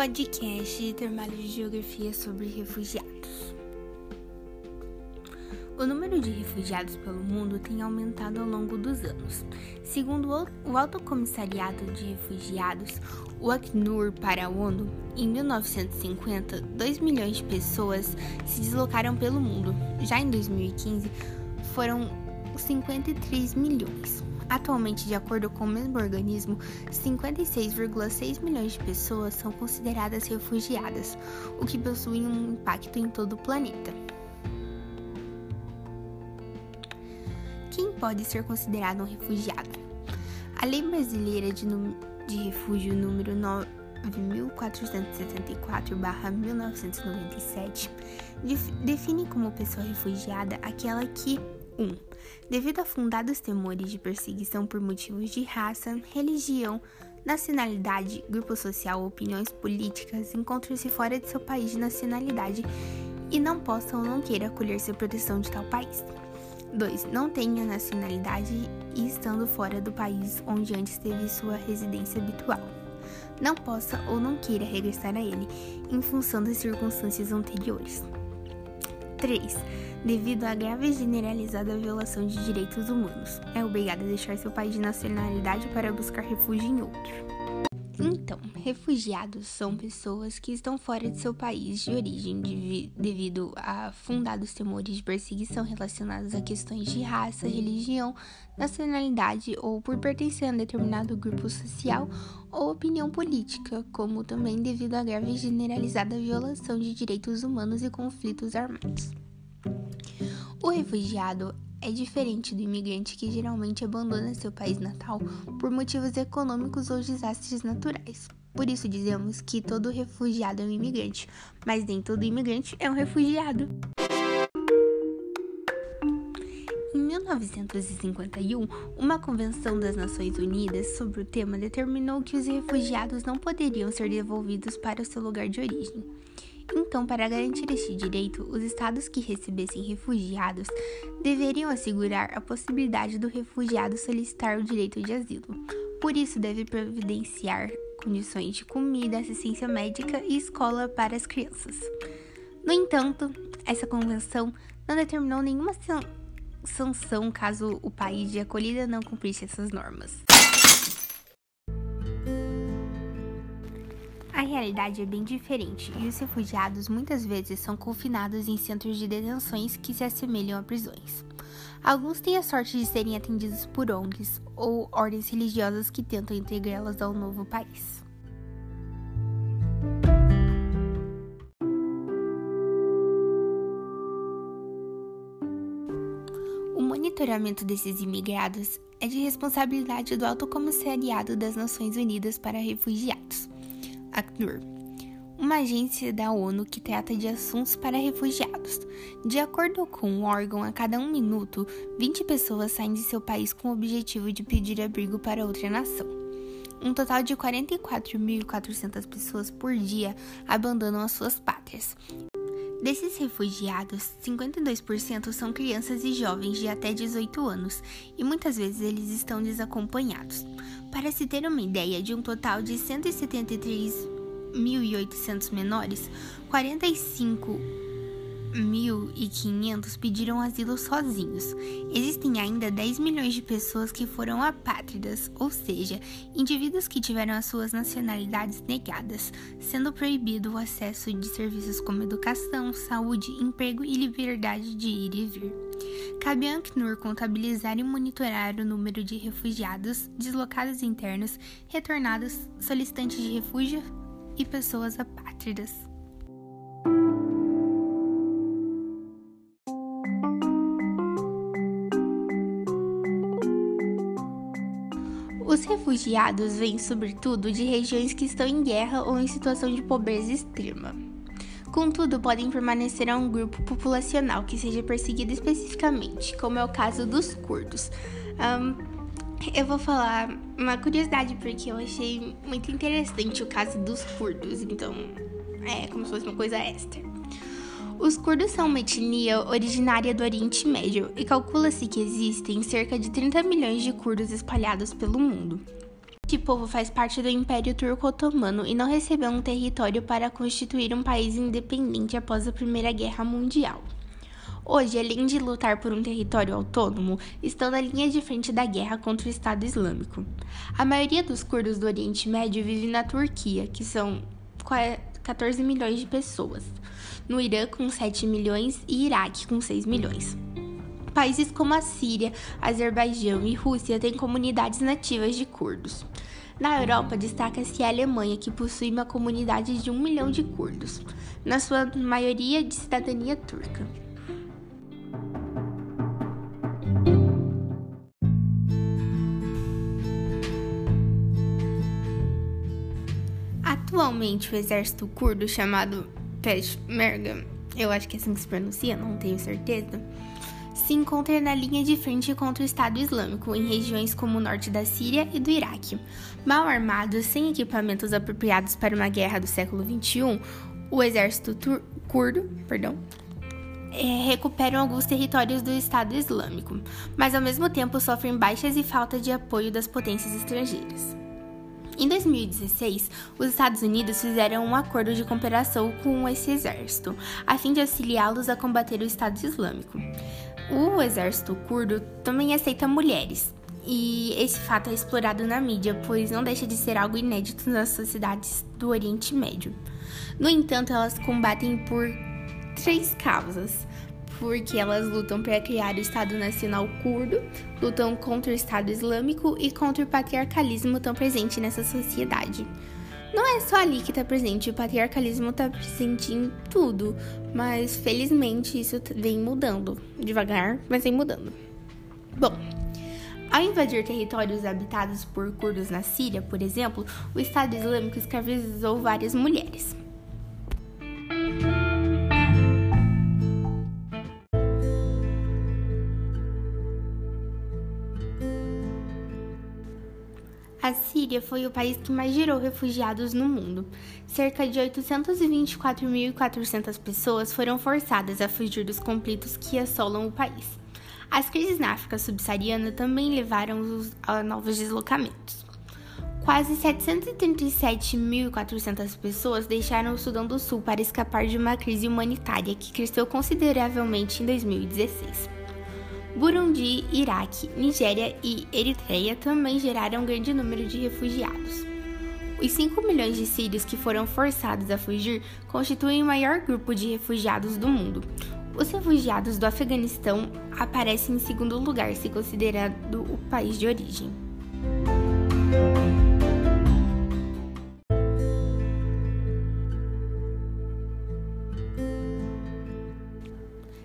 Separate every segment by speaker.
Speaker 1: Podcast Trabalho de Geografia sobre Refugiados. O número de refugiados pelo mundo tem aumentado ao longo dos anos. Segundo o Alto Comissariado de Refugiados, o Acnur, para a ONU, em 1950, 2 milhões de pessoas se deslocaram pelo mundo. Já em 2015, foram 53 milhões. Atualmente, de acordo com o mesmo organismo, 56,6 milhões de pessoas são consideradas refugiadas, o que possui um impacto em todo o planeta. Quem pode ser considerado um refugiado? A Lei Brasileira de, de Refúgio número 9474/1997 define como pessoa refugiada aquela que 1. Devido a fundados temores de perseguição por motivos de raça, religião, nacionalidade, grupo social ou opiniões políticas, encontra-se fora de seu país de nacionalidade e não possa ou não queira acolher-se à proteção de tal país. 2. Não tenha nacionalidade e estando fora do país onde antes teve sua residência habitual. Não possa ou não queira regressar a ele, em função das circunstâncias anteriores. 3 devido à grave e generalizada violação de direitos humanos. É obrigado a deixar seu país de nacionalidade para buscar refúgio em outro. Então, refugiados são pessoas que estão fora de seu país de origem devido a fundados temores de perseguição relacionados a questões de raça, religião, nacionalidade ou por pertencer a um determinado grupo social ou opinião política, como também devido à grave e generalizada violação de direitos humanos e conflitos armados. O refugiado é diferente do imigrante que geralmente abandona seu país natal por motivos econômicos ou desastres naturais. Por isso dizemos que todo refugiado é um imigrante, mas nem todo imigrante é um refugiado. Em 1951, uma convenção das Nações Unidas sobre o tema determinou que os refugiados não poderiam ser devolvidos para o seu lugar de origem. Então, para garantir este direito, os estados que recebessem refugiados deveriam assegurar a possibilidade do refugiado solicitar o direito de asilo. Por isso, deve providenciar condições de comida, assistência médica e escola para as crianças. No entanto, essa convenção não determinou nenhuma sanção caso o país de acolhida não cumprisse essas normas. A realidade é bem diferente e os refugiados muitas vezes são confinados em centros de detenções que se assemelham a prisões. Alguns têm a sorte de serem atendidos por ONGs ou ordens religiosas que tentam integrá-las ao novo país. O monitoramento desses imigrados é de responsabilidade do Alto Comissariado das Nações Unidas para Refugiados ACNUR, uma agência da ONU que trata de assuntos para refugiados. De acordo com o órgão, a cada um minuto, 20 pessoas saem de seu país com o objetivo de pedir abrigo para outra nação. Um total de 44.400 pessoas por dia abandonam as suas pátrias. Desses refugiados, 52% são crianças e jovens de até 18 anos e muitas vezes eles estão desacompanhados. Para se ter uma ideia, de um total de 173.800 menores, 45.500 pediram asilo sozinhos. Existem ainda 10 milhões de pessoas que foram apátridas, ou seja, indivíduos que tiveram as suas nacionalidades negadas, sendo proibido o acesso de serviços como educação, saúde, emprego e liberdade de ir e vir. Cabe a ANCNUR contabilizar e monitorar o número de refugiados, deslocados internos, retornados, solicitantes de refúgio e pessoas apátridas. Os refugiados vêm, sobretudo, de regiões que estão em guerra ou em situação de pobreza extrema. Contudo, podem permanecer a um grupo populacional que seja perseguido especificamente, como é o caso dos curdos. Um, eu vou falar uma curiosidade porque eu achei muito interessante o caso dos curdos, então é como se fosse uma coisa extra. Os curdos são uma etnia originária do Oriente Médio e calcula-se que existem cerca de 30 milhões de curdos espalhados pelo mundo. Este povo faz parte do Império Turco-Otomano e não recebeu um território para constituir um país independente após a Primeira Guerra Mundial. Hoje, além de lutar por um território autônomo, estão na linha de frente da guerra contra o Estado Islâmico. A maioria dos curdos do Oriente Médio vive na Turquia, que são 14 milhões de pessoas, no Irã com 7 milhões e Iraque com 6 milhões. Países como a Síria, Azerbaijão e Rússia têm comunidades nativas de curdos. Na Europa, destaca-se a Alemanha, que possui uma comunidade de um milhão de curdos, na sua maioria de cidadania turca. Atualmente, o exército curdo chamado Peshmerga, eu acho que é assim que se pronuncia, não tenho certeza, se encontra na linha de frente contra o Estado Islâmico em regiões como o norte da Síria e do Iraque. Mal armados, sem equipamentos apropriados para uma guerra do século XXI, o exército curdo, perdão, é, recuperam alguns territórios do Estado Islâmico, mas ao mesmo tempo sofrem baixas e falta de apoio das potências estrangeiras. Em 2016, os Estados Unidos fizeram um acordo de cooperação com esse exército, a fim de auxiliá-los a combater o Estado Islâmico. O exército curdo também aceita mulheres, e esse fato é explorado na mídia, pois não deixa de ser algo inédito nas sociedades do Oriente Médio. No entanto, elas combatem por três causas: porque elas lutam para criar o Estado Nacional Curdo, lutam contra o Estado Islâmico e contra o patriarcalismo tão presente nessa sociedade. Não é só ali que está presente, o patriarcalismo está presente em tudo, mas felizmente isso vem mudando, devagar, mas vem mudando. Bom, ao invadir territórios habitados por curdos na Síria, por exemplo, o Estado Islâmico escravizou várias mulheres. A Síria foi o país que mais gerou refugiados no mundo. Cerca de 824.400 pessoas foram forçadas a fugir dos conflitos que assolam o país. As crises na África subsaariana também levaram a novos deslocamentos. Quase 737.400 pessoas deixaram o Sudão do Sul para escapar de uma crise humanitária que cresceu consideravelmente em 2016. Burundi, Iraque, Nigéria e Eritreia também geraram um grande número de refugiados. Os 5 milhões de sírios que foram forçados a fugir constituem o maior grupo de refugiados do mundo. Os refugiados do Afeganistão aparecem em segundo lugar, se considerado o país de origem.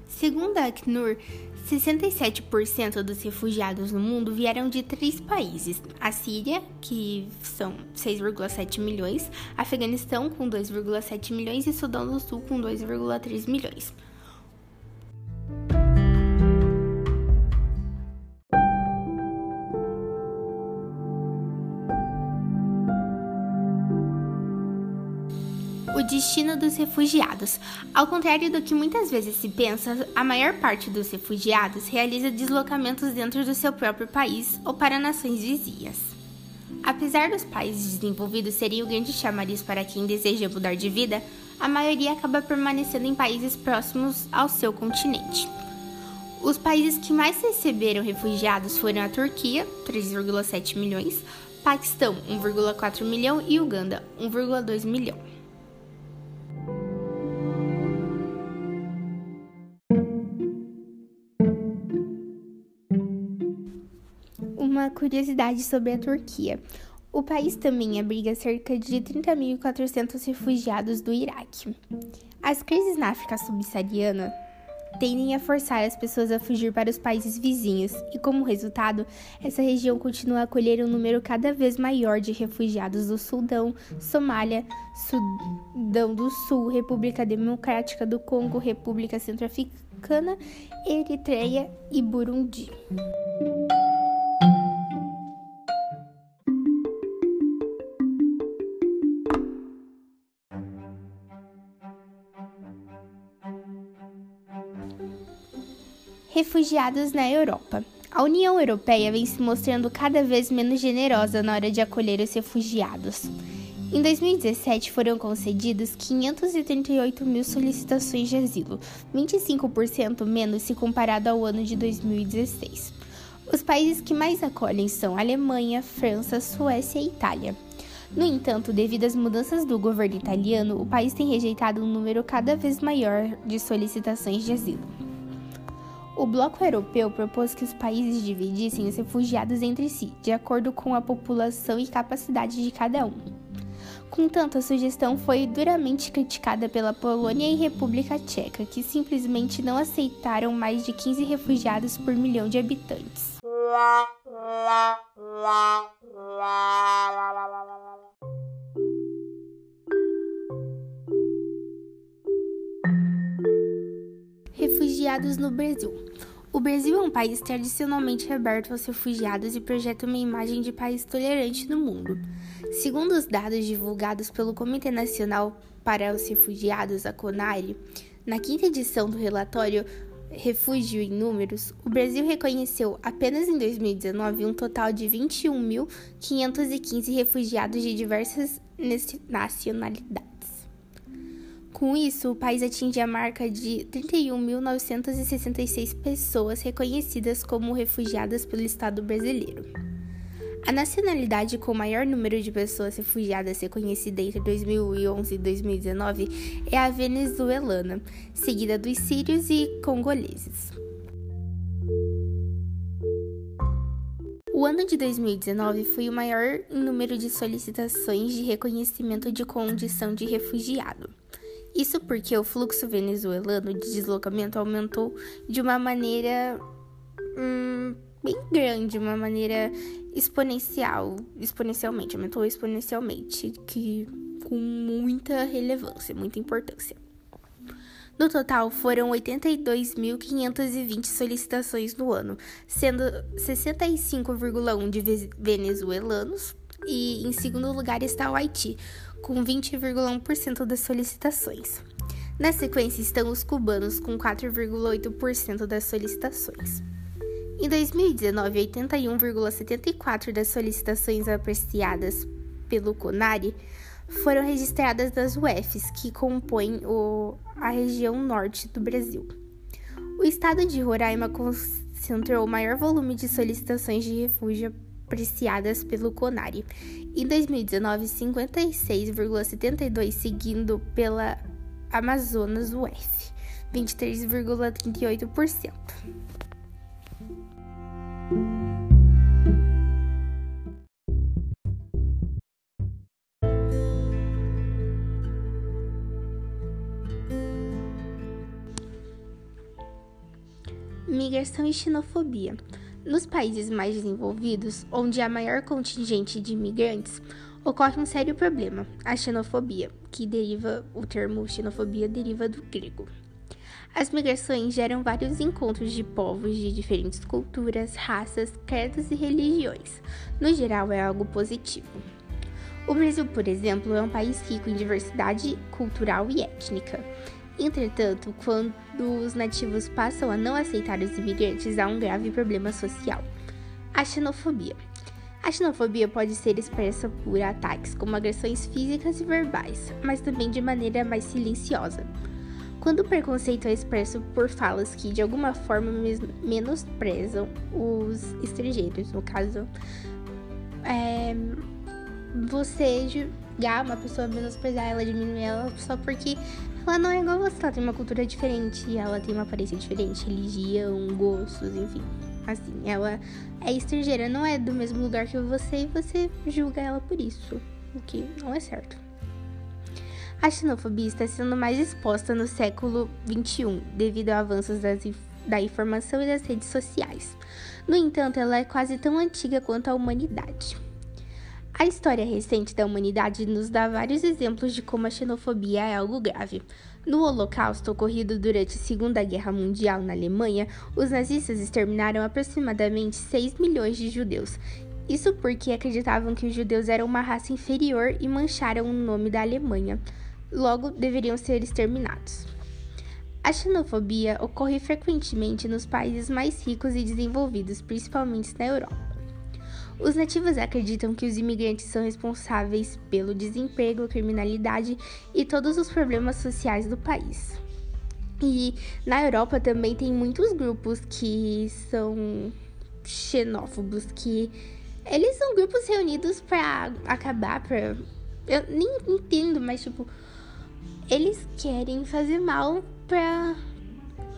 Speaker 1: Segundo a Acnur, 67% dos refugiados no mundo vieram de três países: a Síria, que são 6,7 milhões, Afeganistão, com 2,7 milhões, e Sudão do Sul, com 2,3 milhões. Destino dos refugiados. Ao contrário do que muitas vezes se pensa, a maior parte dos refugiados realiza deslocamentos dentro do seu próprio país ou para nações vizinhas. Apesar dos países desenvolvidos serem o grande chamariz para quem deseja mudar de vida, a maioria acaba permanecendo em países próximos ao seu continente. Os países que mais receberam refugiados foram a Turquia, 3,7 milhões, Paquistão, 1,4 milhão e Uganda, 1,2 milhão. Uma curiosidade sobre a Turquia. O país também abriga cerca de 30.400 refugiados do Iraque. As crises na África subsaariana tendem a forçar as pessoas a fugir para os países vizinhos, e como resultado, essa região continua a acolher um número cada vez maior de refugiados do Sudão, Somália, Sudão do Sul, República Democrática do Congo, República Centro-Africana, Eritreia e Burundi. Refugiados na Europa. A União Europeia vem se mostrando cada vez menos generosa na hora de acolher os refugiados. Em 2017 foram concedidas 538 mil solicitações de asilo, 25% menos se comparado ao ano de 2016. Os países que mais acolhem são Alemanha, França, Suécia e Itália. No entanto, devido às mudanças do governo italiano, o país tem rejeitado um número cada vez maior de solicitações de asilo. O bloco europeu propôs que os países dividissem os refugiados entre si, de acordo com a população e capacidade de cada um. Contanto, a sugestão foi duramente criticada pela Polônia e República Tcheca, que simplesmente não aceitaram mais de 15 refugiados por milhão de habitantes. Refugiados no Brasil. O Brasil é um país tradicionalmente aberto aos refugiados e projeta uma imagem de país tolerante no mundo. Segundo os dados divulgados pelo Comitê Nacional para os Refugiados, a CONARE, na quinta edição do relatório Refúgio em Números, o Brasil reconheceu apenas em 2019 um total de 21.515 refugiados de diversas nacionalidades. Com isso, o país atinge a marca de 31.966 pessoas reconhecidas como refugiadas pelo Estado brasileiro. A nacionalidade com maior número de pessoas refugiadas reconhecida entre 2011 e 2019 é a venezuelana, seguida dos sírios e congoleses. O ano de 2019 foi o maior em número de solicitações de reconhecimento de condição de refugiado. Isso porque o fluxo venezuelano de deslocamento aumentou de uma maneira hum, bem grande, uma maneira exponencial, exponencialmente, aumentou exponencialmente, que com muita relevância, muita importância. No total, foram 82.520 solicitações no ano, sendo 65,1 de venezuelanos, e em segundo lugar está o Haiti, com 20,1% das solicitações. Na sequência estão os cubanos, com 4,8% das solicitações. Em 2019, 81,74% das solicitações apreciadas pelo CONARE foram registradas das UFs, que compõem o, a região norte do Brasil. O estado de Roraima concentrou o maior volume de solicitações de refúgio apreciadas pelo CONARE. Em 2019, 56,72, seguindo pela Amazonas UF, 23,38%. Migração e xenofobia. Nos países mais desenvolvidos, onde há maior contingente de imigrantes, ocorre um sério problema, a xenofobia, que deriva, o termo xenofobia deriva do grego. As migrações geram vários encontros de povos de diferentes culturas, raças, credos e religiões. No geral, é algo positivo. O Brasil, por exemplo, é um país rico em diversidade cultural e étnica. Entretanto, quando os nativos passam a não aceitar os imigrantes, há um grave problema social: a xenofobia. A xenofobia pode ser expressa por ataques como agressões físicas e verbais, mas também de maneira mais silenciosa. Quando o preconceito é expresso por falas que de alguma forma menosprezam os estrangeiros, no caso, é, você julgar uma pessoa, menosprezar ela, diminuir ela só porque ela não é igual a você, ela tem uma cultura diferente, ela tem uma aparência diferente, religião, gostos, enfim. Assim, ela é estrangeira, não é do mesmo lugar que você e você julga ela por isso, o que não é certo. A xenofobia está sendo mais exposta no século XXI devido a avanços das, da informação e das redes sociais. No entanto, ela é quase tão antiga quanto a humanidade. A história recente da humanidade nos dá vários exemplos de como a xenofobia é algo grave. No Holocausto, ocorrido durante a Segunda Guerra Mundial na Alemanha, os nazistas exterminaram aproximadamente 6 milhões de judeus. Isso porque acreditavam que os judeus eram uma raça inferior e mancharam o nome da Alemanha. Logo, deveriam ser exterminados. A xenofobia ocorre frequentemente nos países mais ricos e desenvolvidos, principalmente na Europa. Os nativos acreditam que os imigrantes são responsáveis pelo desemprego, criminalidade e todos os problemas sociais do país. E na Europa também tem muitos grupos que são xenófobos, que eles são grupos reunidos para acabar, para eu nem entendo, mas tipo, eles querem fazer mal para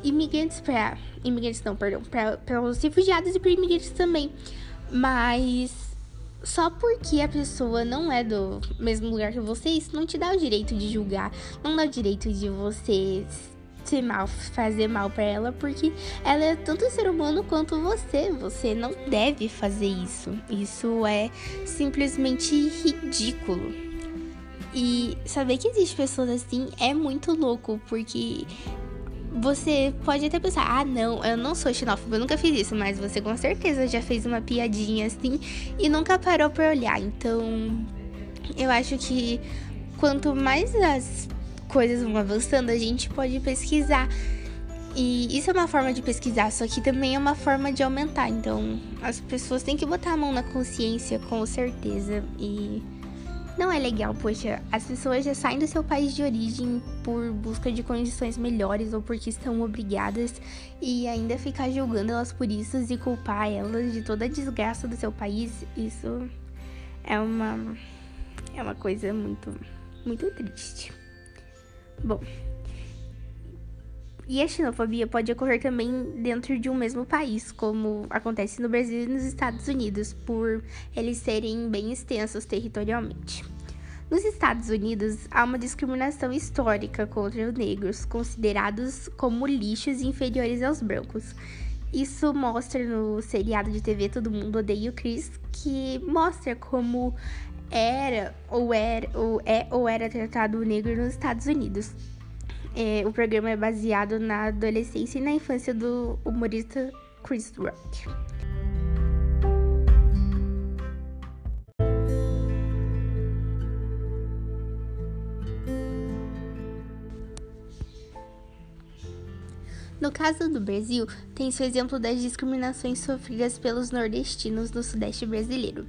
Speaker 1: imigrantes, para imigrantes não, perdão, para os refugiados e para imigrantes também. Mas só porque a pessoa não é do mesmo lugar que você, isso não te dá o direito de julgar, não dá o direito de você ser mal, fazer mal para ela, porque ela é tanto ser humano quanto você. Você não deve fazer isso. Isso é simplesmente ridículo. E saber que existe pessoas assim é muito louco, porque você pode até pensar, ah, não, eu não sou xenófobo, eu nunca fiz isso, mas você com certeza já fez uma piadinha assim e nunca parou pra olhar. Então, eu acho que quanto mais as coisas vão avançando, a gente pode pesquisar. E isso é uma forma de pesquisar, só que também é uma forma de aumentar. Então, as pessoas têm que botar a mão na consciência, com certeza. E não é legal, poxa, as pessoas já saem do seu país de origem por busca de condições melhores ou porque estão obrigadas e ainda ficar julgando elas por isso e culpar elas de toda a desgraça do seu país, isso é uma é uma coisa muito muito triste. Bom, e a xenofobia pode ocorrer também dentro de um mesmo país, como acontece no Brasil e nos Estados Unidos, por eles serem bem extensos territorialmente. Nos Estados Unidos, há uma discriminação histórica contra os negros, considerados como lixos inferiores aos brancos. Isso mostra no seriado de TV Todo Mundo Odeia o Chris, que mostra como era ou era ou é ou era tratado o negro nos Estados Unidos. É, o programa é baseado na adolescência e na infância do humorista Chris Rock. No caso do Brasil, tem-se o exemplo das discriminações sofridas pelos nordestinos no Sudeste brasileiro.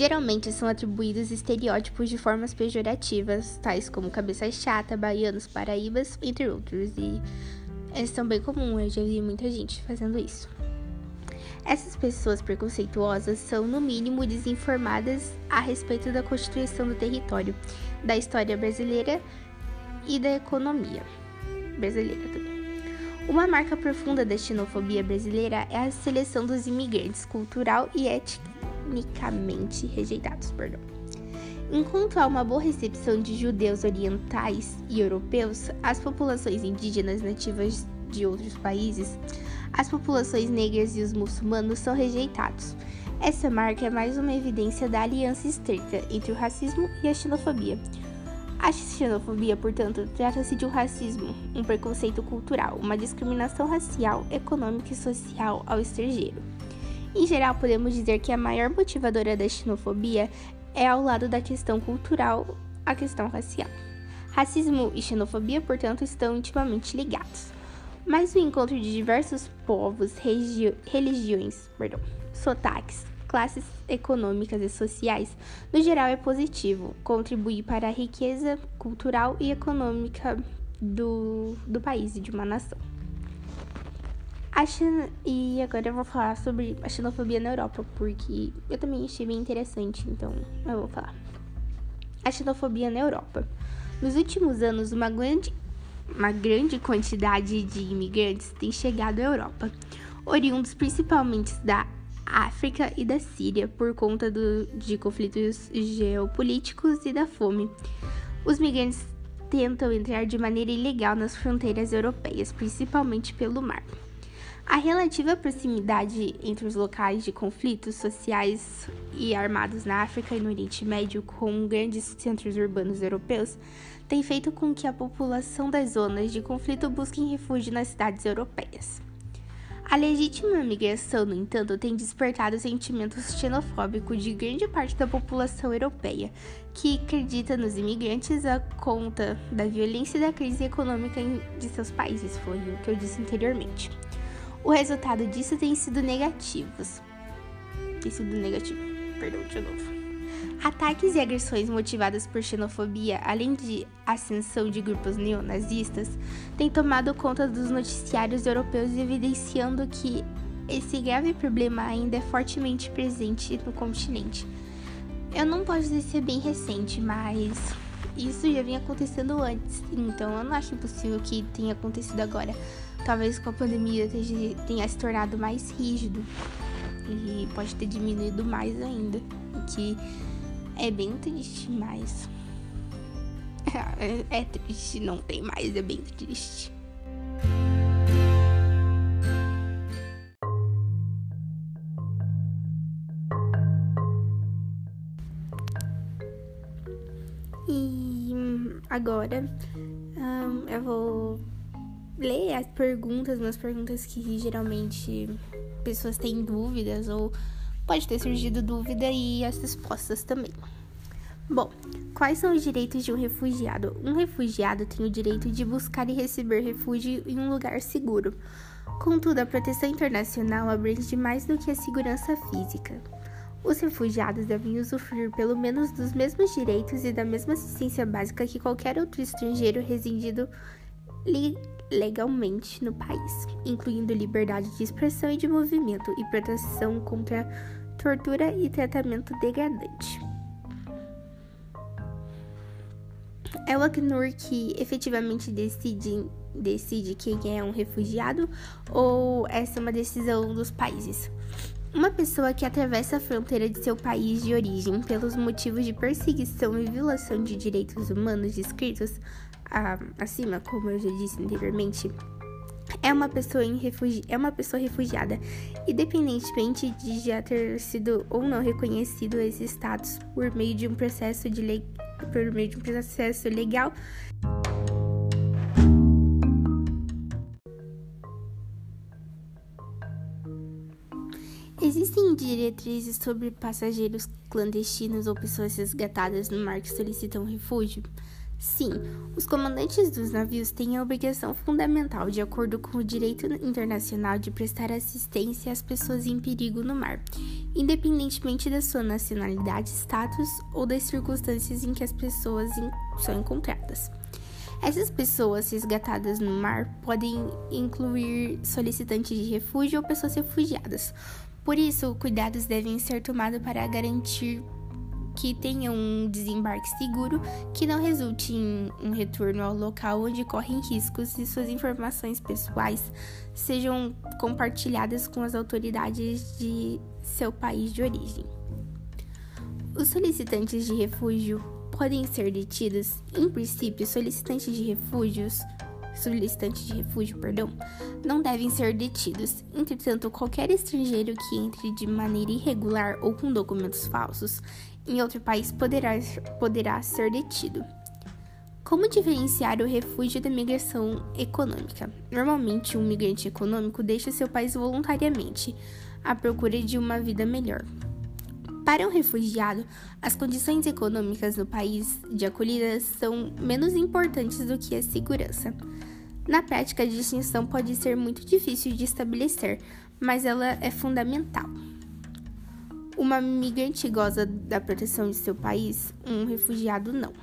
Speaker 1: Geralmente são atribuídos estereótipos de formas pejorativas, tais como cabeça chata, baianos, paraíbas, entre outros, e eles são bem comuns, eu já vi muita gente fazendo isso. Essas pessoas preconceituosas são, no mínimo, desinformadas a respeito da constituição do território, da história brasileira e da economia brasileira também. Uma marca profunda da xenofobia brasileira é a seleção dos imigrantes cultural e ética etnicamente rejeitados. Perdão. Enquanto há uma boa recepção de judeus orientais e europeus, as populações indígenas nativas de outros países, as populações negras e os muçulmanos são rejeitados. Essa marca é mais uma evidência da aliança estreita entre o racismo e a xenofobia. A xenofobia, portanto, trata-se de um racismo, um preconceito cultural, uma discriminação racial, econômica e social ao estrangeiro. Em geral, podemos dizer que a maior motivadora da xenofobia é ao lado da questão cultural a questão racial. Racismo e xenofobia, portanto, estão intimamente ligados. Mas o encontro de diversos povos, religiões, perdão, sotaques, classes econômicas e sociais, no geral é positivo, contribui para a riqueza cultural e econômica do, do país e de uma nação. E agora eu vou falar sobre a xenofobia na Europa, porque eu também achei bem interessante, então eu vou falar. A xenofobia na Europa. Nos últimos anos, uma grande, uma grande quantidade de imigrantes tem chegado à Europa, oriundos principalmente da África e da Síria, por conta do, de conflitos geopolíticos e da fome. Os migrantes tentam entrar de maneira ilegal nas fronteiras europeias, principalmente pelo mar. A relativa proximidade entre os locais de conflitos sociais e armados na África e no Oriente Médio com grandes centros urbanos europeus tem feito com que a população das zonas de conflito busque refúgio nas cidades europeias. A legítima migração, no entanto, tem despertado sentimentos xenofóbicos de grande parte da população europeia, que acredita nos imigrantes a conta da violência e da crise econômica de seus países, foi o que eu disse anteriormente. O resultado disso tem sido negativos. Tem sido negativo. Perdão, de novo. Ataques e agressões motivadas por xenofobia, além de ascensão de grupos neonazistas, têm tomado conta dos noticiários europeus, evidenciando que esse grave problema ainda é fortemente presente no continente. Eu não posso dizer se é bem recente, mas isso já vinha acontecendo antes, então eu não acho impossível que tenha acontecido agora. Talvez com a pandemia tenha se tornado mais rígido e pode ter diminuído mais ainda, o que é bem triste, mas. É triste, não tem mais, é bem triste. E agora um, eu vou ler as perguntas, umas perguntas que geralmente pessoas têm dúvidas ou pode ter surgido dúvida e as respostas também. Bom, quais são os direitos de um refugiado? Um refugiado tem o direito de buscar e receber refúgio em um lugar seguro. Contudo, a proteção internacional abrange mais do que a segurança física. Os refugiados devem usufruir pelo menos dos mesmos direitos e da mesma assistência básica que qualquer outro estrangeiro residindo legalmente no país, incluindo liberdade de expressão e de movimento e proteção contra tortura e tratamento degradante. É o Acnur que efetivamente decide, decide quem é um refugiado ou essa é uma decisão dos países? Uma pessoa que atravessa a fronteira de seu país de origem pelos motivos de perseguição e violação de direitos humanos descritos acima, como eu já disse anteriormente, é uma pessoa em refugi é uma pessoa refugiada, independentemente de já ter sido ou não reconhecido esse status por meio de um processo de lei por meio de um processo legal. Existem diretrizes sobre passageiros clandestinos ou pessoas resgatadas no mar que solicitam refúgio? Sim, os comandantes dos navios têm a obrigação fundamental, de acordo com o direito internacional, de prestar assistência às pessoas em perigo no mar, independentemente da sua nacionalidade, status ou das circunstâncias em que as pessoas são encontradas. Essas pessoas resgatadas no mar podem incluir solicitantes de refúgio ou pessoas refugiadas. Por isso, cuidados devem ser tomados para garantir que tenha um desembarque seguro, que não resulte em um retorno ao local onde correm riscos e suas informações pessoais sejam compartilhadas com as autoridades de seu país de origem. Os solicitantes de refúgio podem ser detidos, em princípio, solicitantes de refúgios solicitantes de refúgio, perdão, não devem ser detidos. Entretanto, qualquer estrangeiro que entre de maneira irregular ou com documentos falsos em outro país poderá, poderá ser detido. Como diferenciar o refúgio da migração econômica? Normalmente, um migrante econômico deixa seu país voluntariamente, à procura de uma vida melhor. Para um refugiado, as condições econômicas no país de acolhida são menos importantes do que a segurança. Na prática, a distinção pode ser muito difícil de estabelecer, mas ela é fundamental. Uma migrante goza da proteção de seu país, um refugiado não.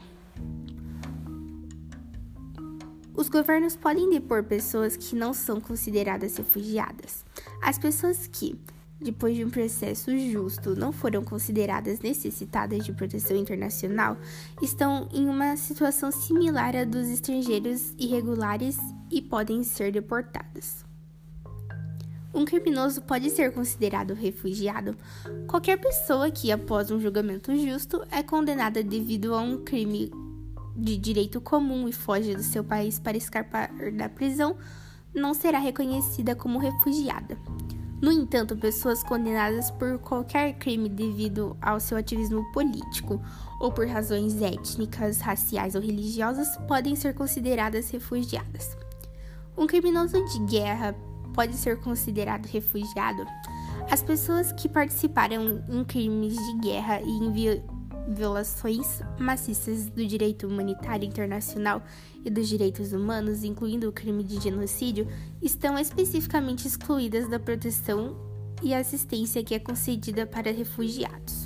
Speaker 1: Os governos podem depor pessoas que não são consideradas refugiadas. As pessoas que, depois de um processo justo, não foram consideradas necessitadas de proteção internacional estão em uma situação similar à dos estrangeiros irregulares e podem ser deportadas. Um criminoso pode ser considerado refugiado qualquer pessoa que, após um julgamento justo, é condenada devido a um crime de direito comum e foge do seu país para escapar da prisão, não será reconhecida como refugiada. No entanto, pessoas condenadas por qualquer crime devido ao seu ativismo político ou por razões étnicas, raciais ou religiosas podem ser consideradas refugiadas. Um criminoso de guerra pode ser considerado refugiado? As pessoas que participaram em crimes de guerra e em violações maciças do direito humanitário internacional e dos direitos humanos, incluindo o crime de genocídio, estão especificamente excluídas da proteção e assistência que é concedida para refugiados.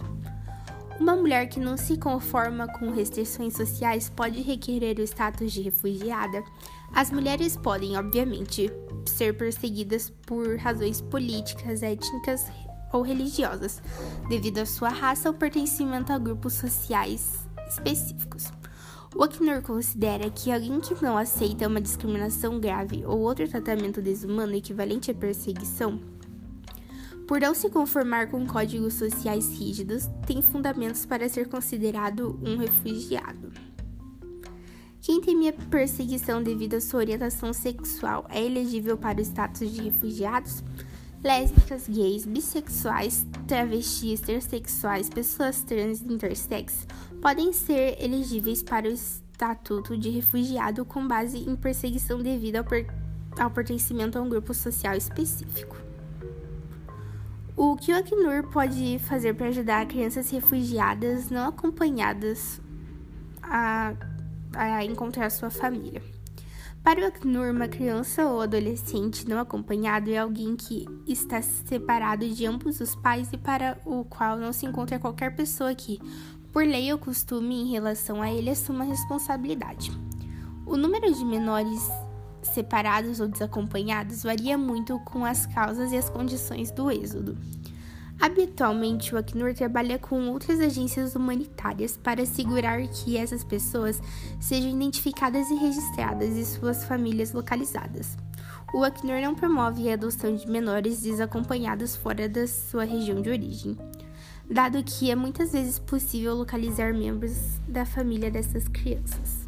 Speaker 1: Uma mulher que não se conforma com restrições sociais pode requerer o status de refugiada. As mulheres podem, obviamente, ser perseguidas por razões políticas, étnicas, ou religiosas, devido à sua raça ou pertencimento a grupos sociais específicos. O Acnur considera que alguém que não aceita uma discriminação grave ou outro tratamento desumano equivalente à perseguição, por não se conformar com códigos sociais rígidos, tem fundamentos para ser considerado um refugiado. Quem temia perseguição devido à sua orientação sexual é elegível para o status de refugiados? lésbicas, gays, bissexuais, travestis, intersexuais, pessoas trans e intersex podem ser elegíveis para o estatuto de refugiado com base em perseguição devido ao, per ao pertencimento a um grupo social específico. O que o Acnur pode fazer para ajudar crianças refugiadas não acompanhadas a, a encontrar sua família? Para o Acnur, uma criança ou adolescente não acompanhado é alguém que está separado de ambos os pais e para o qual não se encontra qualquer pessoa que, por lei ou costume em relação a ele, assuma responsabilidade. O número de menores separados ou desacompanhados varia muito com as causas e as condições do êxodo. Habitualmente, o Acnur trabalha com outras agências humanitárias para assegurar que essas pessoas sejam identificadas e registradas e suas famílias localizadas. O Acnur não promove a adoção de menores desacompanhados fora da sua região de origem, dado que é muitas vezes possível localizar membros da família dessas crianças.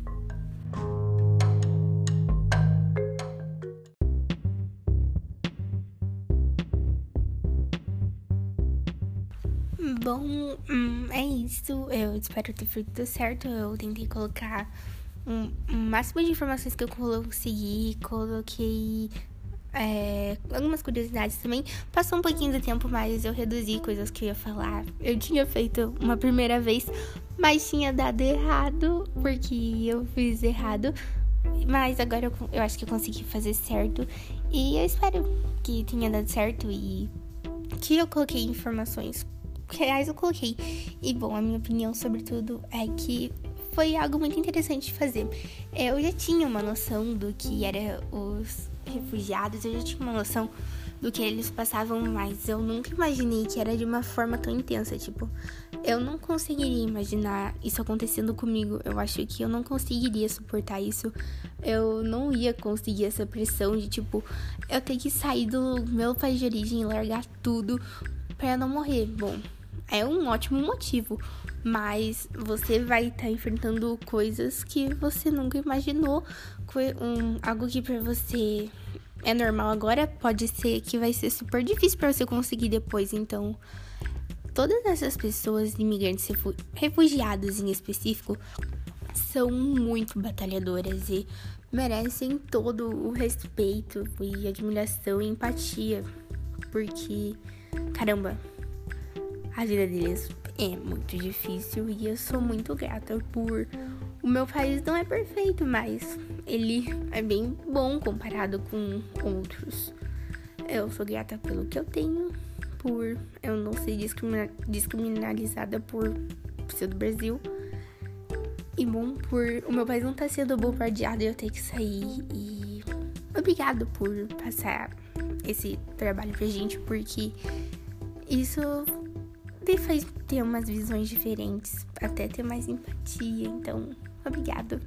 Speaker 1: Bom, hum, é isso. Eu espero ter feito tudo certo. Eu tentei colocar um, um máximo de informações que eu consegui. Coloquei é, algumas curiosidades também. Passou um pouquinho do tempo, mas eu reduzi coisas que eu ia falar. Eu tinha feito uma primeira vez, mas tinha dado errado, porque eu fiz errado. Mas agora eu, eu acho que eu consegui fazer certo. E eu espero que tenha dado certo e que eu coloquei informações reais eu coloquei. E bom, a minha opinião sobre tudo é que foi algo muito interessante de fazer. É, eu já tinha uma noção do que era os refugiados, eu já tinha uma noção do que eles passavam, mas eu nunca imaginei que era de uma forma tão intensa. Tipo, eu não conseguiria imaginar isso acontecendo comigo. Eu acho que eu não conseguiria suportar isso. Eu não ia conseguir essa pressão de, tipo, eu ter que sair do meu país de origem e largar tudo para não morrer. Bom, é um ótimo motivo, mas você vai estar tá enfrentando coisas que você nunca imaginou, um, algo que para você é normal agora pode ser que vai ser super difícil para você conseguir depois. Então, todas essas pessoas imigrantes refugiados em específico são muito batalhadoras e merecem todo o respeito e admiração e empatia, porque caramba, a vida deles é muito difícil e eu sou muito grata por. O meu país não é perfeito, mas ele é bem bom comparado com outros. Eu sou grata pelo que eu tenho, por eu não ser discrimina discriminalizada por ser do Brasil. E bom, por o meu país não estar tá sendo bombardeado e eu ter que sair. E obrigado por passar esse trabalho pra gente, porque isso me faz ter umas visões diferentes, até ter mais empatia. Então, obrigado.